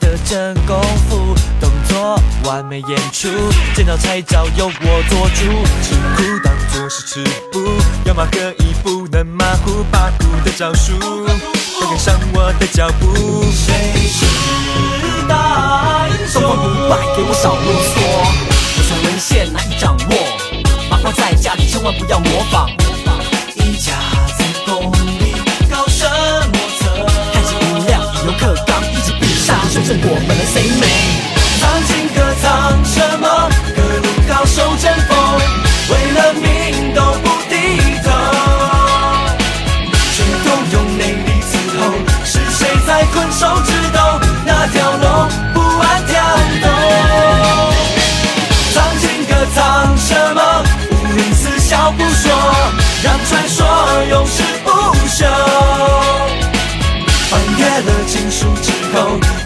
的真功夫，动作完美演出，见到菜招由我做主，吃苦当作是吃补，要么可以不能马虎八股的招数，快跟上我的脚步。谁是大英雄？东方不败，给我少啰嗦，我从文献难以掌握，麻烦在家里千万不要模仿。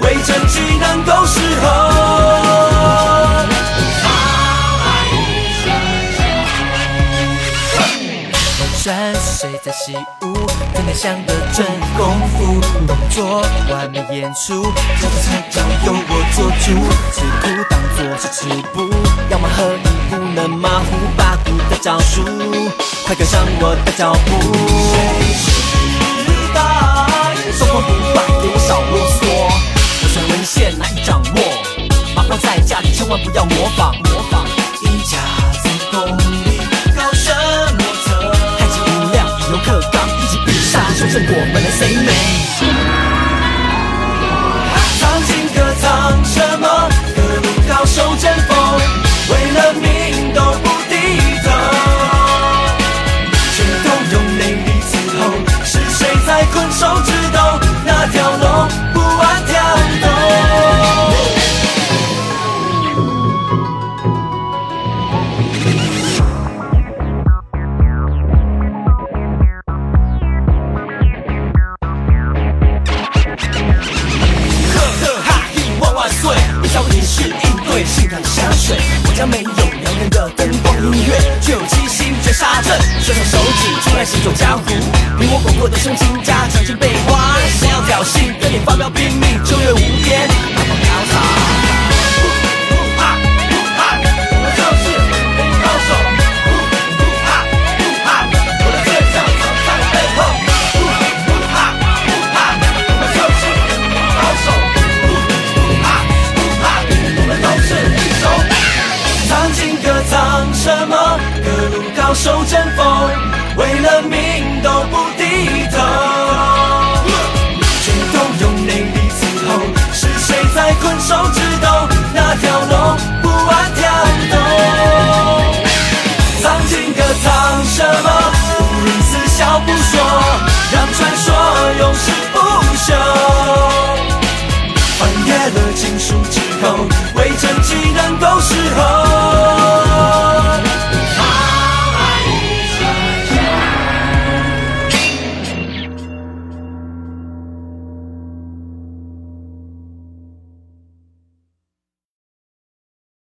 为真迹能够侍候。山水在习武，天天想的真功夫，动作完美演出，这个菜招由我做主，吃苦当作是吃补，要么合一不能马虎八股的招数，快跟上我的脚步。万不要模仿。模仿一家在功力高深莫测，太极无量，以柔克刚，一起比杀，谁胜过本人谁美？藏经阁藏什么？伸长手指出来行走江湖，凭我广阔的胸襟加强进备花。谁要挑衅，跟你发飙拼命，就越无边，不怕，不怕。我们就是。武林高手，不怕不怕，我的倔强藏在背后。不怕不怕，我们就是。武林高手，不怕不怕，我们都是。英雄。藏经阁藏什么？各路高手争锋，为了明